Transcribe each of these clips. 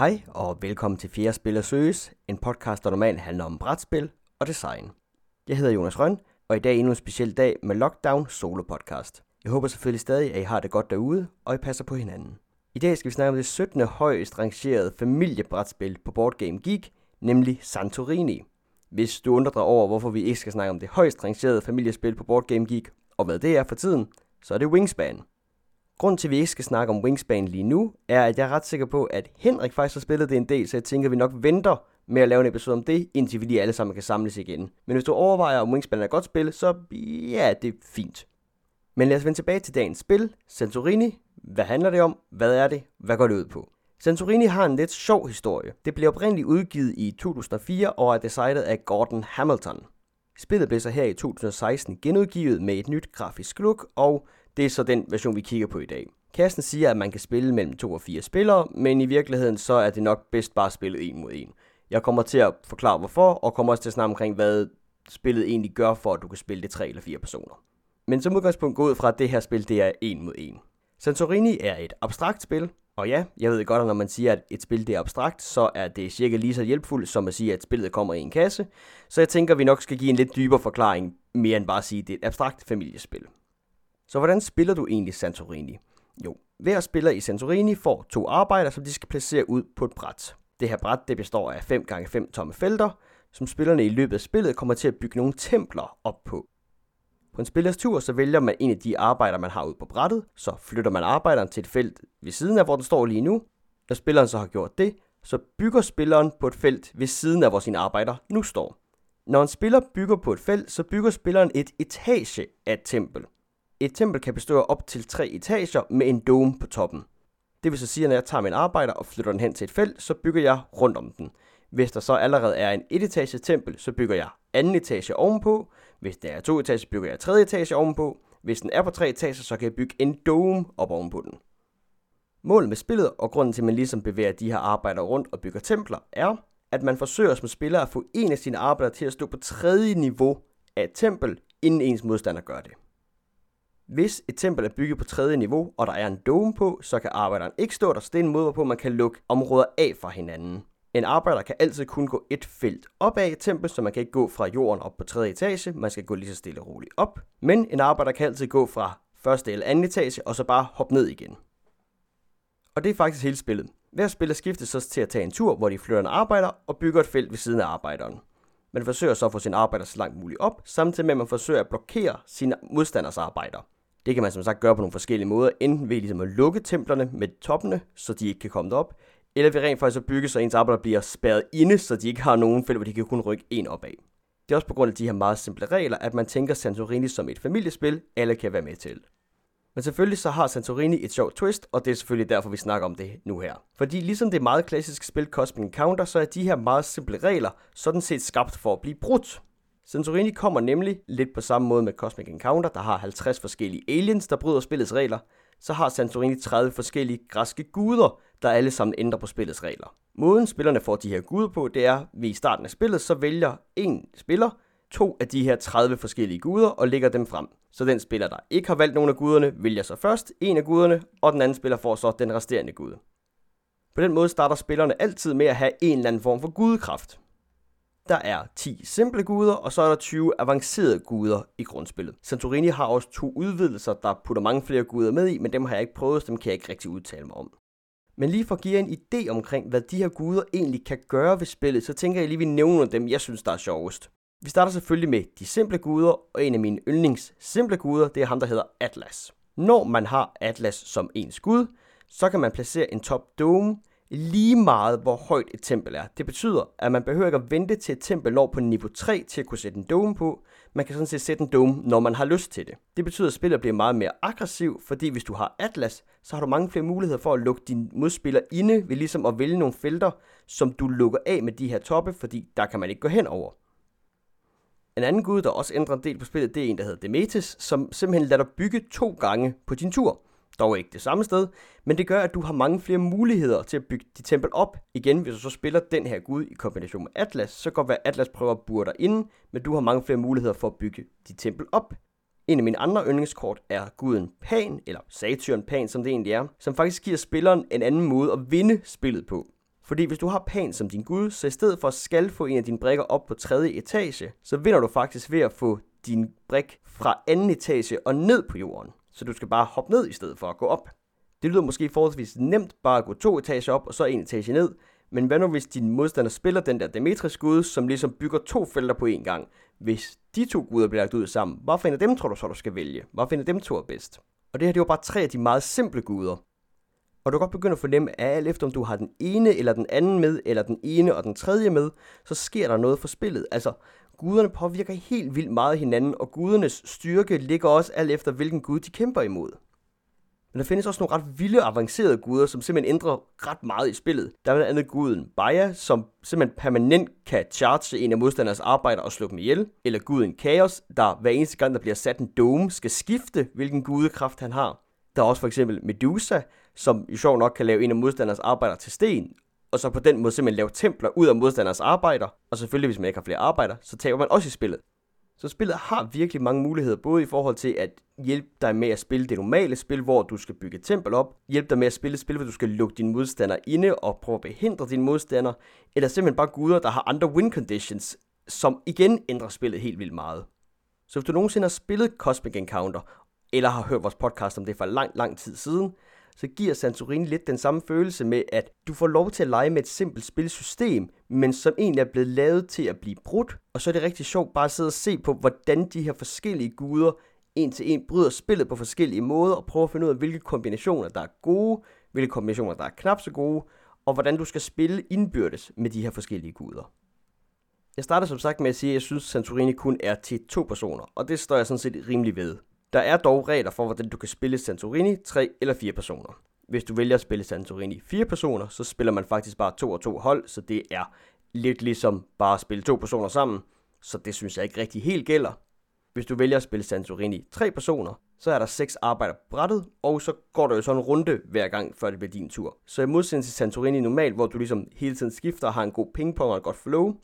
Hej og velkommen til Fjerde Spiller Søges, en podcast, der normalt handler om brætspil og design. Jeg hedder Jonas Røn, og i dag er endnu en speciel dag med Lockdown Solo Podcast. Jeg håber selvfølgelig stadig, at I har det godt derude, og I passer på hinanden. I dag skal vi snakke om det 17. højest rangerede familiebrætspil på Board Game Geek, nemlig Santorini. Hvis du undrer dig over, hvorfor vi ikke skal snakke om det højst rangerede familiespil på Board Game Geek, og hvad det er for tiden, så er det Wingspan. Grunden til, at vi ikke skal snakke om Wingspan lige nu, er, at jeg er ret sikker på, at Henrik faktisk har spillet det en del, så jeg tænker, at vi nok venter med at lave en episode om det, indtil vi lige alle sammen kan samles igen. Men hvis du overvejer, om Wingspan er et godt spil, så ja, det er fint. Men lad os vende tilbage til dagens spil, Santorini. Hvad handler det om? Hvad er det? Hvad går det ud på? Santorini har en lidt sjov historie. Det blev oprindeligt udgivet i 2004 og er designet af Gordon Hamilton. Spillet blev så her i 2016 genudgivet med et nyt grafisk look, og det er så den version, vi kigger på i dag. Kassen siger, at man kan spille mellem to og fire spillere, men i virkeligheden så er det nok bedst bare spillet en mod en. Jeg kommer til at forklare hvorfor, og kommer også til at snakke omkring, hvad spillet egentlig gør for, at du kan spille det tre eller fire personer. Men som udgangspunkt gå ud fra, at det her spil det er en mod en. Santorini er et abstrakt spil, og ja, jeg ved godt, at når man siger, at et spil det er abstrakt, så er det cirka lige så hjælpfuldt som at sige, at spillet kommer i en kasse. Så jeg tænker, at vi nok skal give en lidt dybere forklaring, mere end bare at sige, at det er et abstrakt familiespil. Så hvordan spiller du egentlig Santorini? Jo, hver spiller i Santorini får to arbejder, som de skal placere ud på et bræt. Det her bræt det består af 5x5 tomme felter, som spillerne i løbet af spillet kommer til at bygge nogle templer op på. På en spillers tur, så vælger man en af de arbejder, man har ude på brættet, så flytter man arbejderen til et felt ved siden af, hvor den står lige nu. Når spilleren så har gjort det, så bygger spilleren på et felt ved siden af, hvor sin arbejder nu står. Når en spiller bygger på et felt, så bygger spilleren et etage af et tempel. Et tempel kan bestå af op til tre etager med en dome på toppen. Det vil så sige, at når jeg tager min arbejder og flytter den hen til et felt, så bygger jeg rundt om den. Hvis der så allerede er en et etage tempel, så bygger jeg anden etage ovenpå. Hvis der er to etager, bygger jeg tredje etage ovenpå. Hvis den er på tre etager, så kan jeg bygge en dome op ovenpå den. Målet med spillet, og grunden til, at man ligesom bevæger de her arbejder rundt og bygger templer, er, at man forsøger som spiller at få en af sine arbejdere til at stå på tredje niveau af et tempel, inden ens modstander gør det. Hvis et tempel er bygget på tredje niveau, og der er en dome på, så kan arbejderen ikke stå der, så det er en måde, hvorpå man kan lukke områder af fra hinanden. En arbejder kan altid kun gå et felt opad i tempo, tempel, så man kan ikke gå fra jorden op på tredje etage, man skal gå lige så stille og roligt op. Men en arbejder kan altid gå fra første eller anden etage, og så bare hoppe ned igen. Og det er faktisk hele spillet. Hver spiller skifter så til at tage en tur, hvor de flytter en arbejder og bygger et felt ved siden af arbejderen. Man forsøger så at få sin arbejder så langt muligt op, samtidig med at man forsøger at blokere sine modstanders arbejder. Det kan man som sagt gøre på nogle forskellige måder, enten ved ligesom at lukke templerne med toppene, så de ikke kan komme derop, eller ved rent faktisk at bygge, så ens arbejder bliver spærret inde, så de ikke har nogen felt, hvor de kan kun rykke en op af. Det er også på grund af de her meget simple regler, at man tænker Santorini som et familiespil, alle kan være med til. Men selvfølgelig så har Santorini et sjovt twist, og det er selvfølgelig derfor, vi snakker om det nu her. Fordi ligesom det meget klassiske spil Cosmic Encounter, så er de her meget simple regler sådan set skabt for at blive brudt. Santorini kommer nemlig lidt på samme måde med Cosmic Encounter, der har 50 forskellige aliens, der bryder spillets regler. Så har Santorini 30 forskellige græske guder, der alle sammen ændrer på spillets regler. Måden spillerne får de her guder på, det er, at vi i starten af spillet, så vælger en spiller to af de her 30 forskellige guder og lægger dem frem. Så den spiller, der ikke har valgt nogen af guderne, vælger så først en af guderne, og den anden spiller får så den resterende gud. På den måde starter spillerne altid med at have en eller anden form for gudekraft. Der er 10 simple guder, og så er der 20 avancerede guder i grundspillet. Santorini har også to udvidelser, der putter mange flere guder med i, men dem har jeg ikke prøvet, så dem kan jeg ikke rigtig udtale mig om. Men lige for at give en idé omkring, hvad de her guder egentlig kan gøre ved spillet, så tænker jeg lige, at vi nævner dem, jeg synes, der er sjovest. Vi starter selvfølgelig med de simple guder, og en af mine yndlings simple guder, det er ham, der hedder Atlas. Når man har Atlas som ens gud, så kan man placere en top dome lige meget, hvor højt et tempel er. Det betyder, at man behøver ikke at vente til et tempel når på niveau 3 til at kunne sætte en dome på. Man kan sådan set sætte en dome, når man har lyst til det. Det betyder, at spillet bliver meget mere aggressiv, fordi hvis du har Atlas, så har du mange flere muligheder for at lukke din modspiller inde ved ligesom at vælge nogle felter, som du lukker af med de her toppe, fordi der kan man ikke gå hen over. En anden gud, der også ændrer en del på spillet, det er en, der hedder Demetis, som simpelthen lader dig bygge to gange på din tur. Dog ikke det samme sted, men det gør, at du har mange flere muligheder til at bygge dit tempel op. Igen, hvis du så spiller den her gud i kombination med Atlas, så går det Atlas prøver at burde dig ind, men du har mange flere muligheder for at bygge dit tempel op. En af mine andre yndlingskort er guden Pan, eller Saturn Pan, som det egentlig er, som faktisk giver spilleren en anden måde at vinde spillet på. Fordi hvis du har Pan som din gud, så i stedet for at skal få en af dine brikker op på tredje etage, så vinder du faktisk ved at få din brik fra anden etage og ned på jorden. Så du skal bare hoppe ned i stedet for at gå op. Det lyder måske forholdsvis nemt bare at gå to etager op og så en etage ned, men hvad nu hvis din modstander spiller den der Demetrius gud, som ligesom bygger to felter på én gang? Hvis de to guder bliver lagt ud sammen, hvor finder dem tror du så, du skal vælge? Hvor finder dem to er bedst? Og det her det var bare tre af de meget simple guder. Og du kan godt begynde at fornemme, at alt efter om du har den ene eller den anden med, eller den ene og den tredje med, så sker der noget for spillet. Altså, guderne påvirker helt vildt meget hinanden, og gudernes styrke ligger også alt efter, hvilken gud de kæmper imod. Men der findes også nogle ret vilde avancerede guder, som simpelthen ændrer ret meget i spillet. Der er blandt andet guden Baja, som simpelthen permanent kan charge en af modstanders arbejder og slå dem ihjel. Eller guden Chaos, der hver eneste gang, der bliver sat en dome, skal skifte, hvilken gudekraft han har. Der er også for eksempel Medusa, som jo sjov nok kan lave en af modstanders arbejder til sten, og så på den måde simpelthen lave templer ud af modstanders arbejder. Og selvfølgelig, hvis man ikke har flere arbejder, så taber man også i spillet. Så spillet har virkelig mange muligheder, både i forhold til at hjælpe dig med at spille det normale spil, hvor du skal bygge et tempel op, hjælpe dig med at spille et spil, hvor du skal lukke dine modstandere inde og prøve at behindre dine modstandere, eller simpelthen bare guder, der har andre win conditions, som igen ændrer spillet helt vildt meget. Så hvis du nogensinde har spillet Cosmic Encounter, eller har hørt vores podcast om det for lang, lang tid siden, så giver Santorini lidt den samme følelse med, at du får lov til at lege med et simpelt spilsystem, men som egentlig er blevet lavet til at blive brudt. Og så er det rigtig sjovt bare at sidde og se på, hvordan de her forskellige guder en til en bryder spillet på forskellige måder, og prøve at finde ud af, hvilke kombinationer, der er gode, hvilke kombinationer, der er knap så gode, og hvordan du skal spille indbyrdes med de her forskellige guder. Jeg starter som sagt med at sige, at jeg synes, Santorini kun er til to personer, og det står jeg sådan set rimelig ved. Der er dog regler for, hvordan du kan spille Santorini 3 eller 4 personer. Hvis du vælger at spille Santorini 4 personer, så spiller man faktisk bare to og to hold, så det er lidt ligesom bare at spille to personer sammen, så det synes jeg ikke rigtig helt gælder. Hvis du vælger at spille Santorini 3 personer, så er der 6 arbejder på brættet, og så går der jo sådan en runde hver gang, før det bliver din tur. Så i modsætning til Santorini normalt, hvor du ligesom hele tiden skifter og har en god pingpong og et godt flow,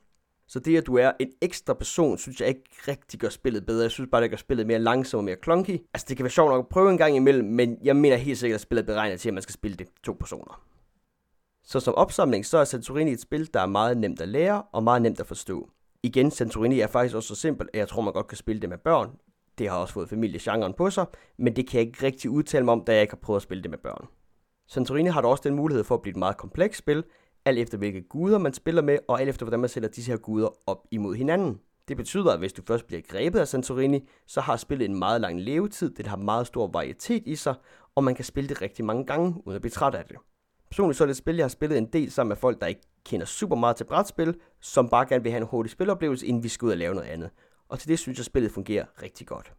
så det, at du er en ekstra person, synes jeg ikke rigtig gør spillet bedre. Jeg synes bare, det gør spillet mere langsomt og mere clunky. Altså, det kan være sjovt nok at prøve en gang imellem, men jeg mener helt sikkert, at spillet er beregnet til, at man skal spille det to personer. Så som opsamling, så er Santorini et spil, der er meget nemt at lære og meget nemt at forstå. Igen, Santorini er faktisk også så simpelt, at jeg tror, man godt kan spille det med børn. Det har også fået familiegenren på sig, men det kan jeg ikke rigtig udtale mig om, da jeg ikke har prøvet at spille det med børn. Santorini har da også den mulighed for at blive et meget komplekst spil, alt efter hvilke guder man spiller med, og alt efter hvordan man sætter disse her guder op imod hinanden. Det betyder, at hvis du først bliver grebet af Santorini, så har spillet en meget lang levetid, det har meget stor varietet i sig, og man kan spille det rigtig mange gange, uden at blive træt af det. Personligt så er det et spil, jeg har spillet en del sammen med folk, der ikke kender super meget til brætspil, som bare gerne vil have en hurtig spiloplevelse, inden vi skal ud og lave noget andet. Og til det synes jeg, at spillet fungerer rigtig godt.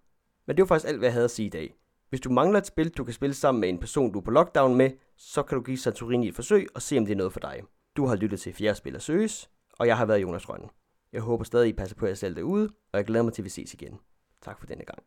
Men det var faktisk alt, hvad jeg havde at sige i dag. Hvis du mangler et spil, du kan spille sammen med en person, du er på lockdown med, så kan du give Santorini et forsøg og se, om det er noget for dig. Du har lyttet til Fjerde Spiller Søges, og jeg har været Jonas Rønne. Jeg håber stadig, I passer på jer selv derude, og jeg glæder mig til, at vi ses igen. Tak for denne gang.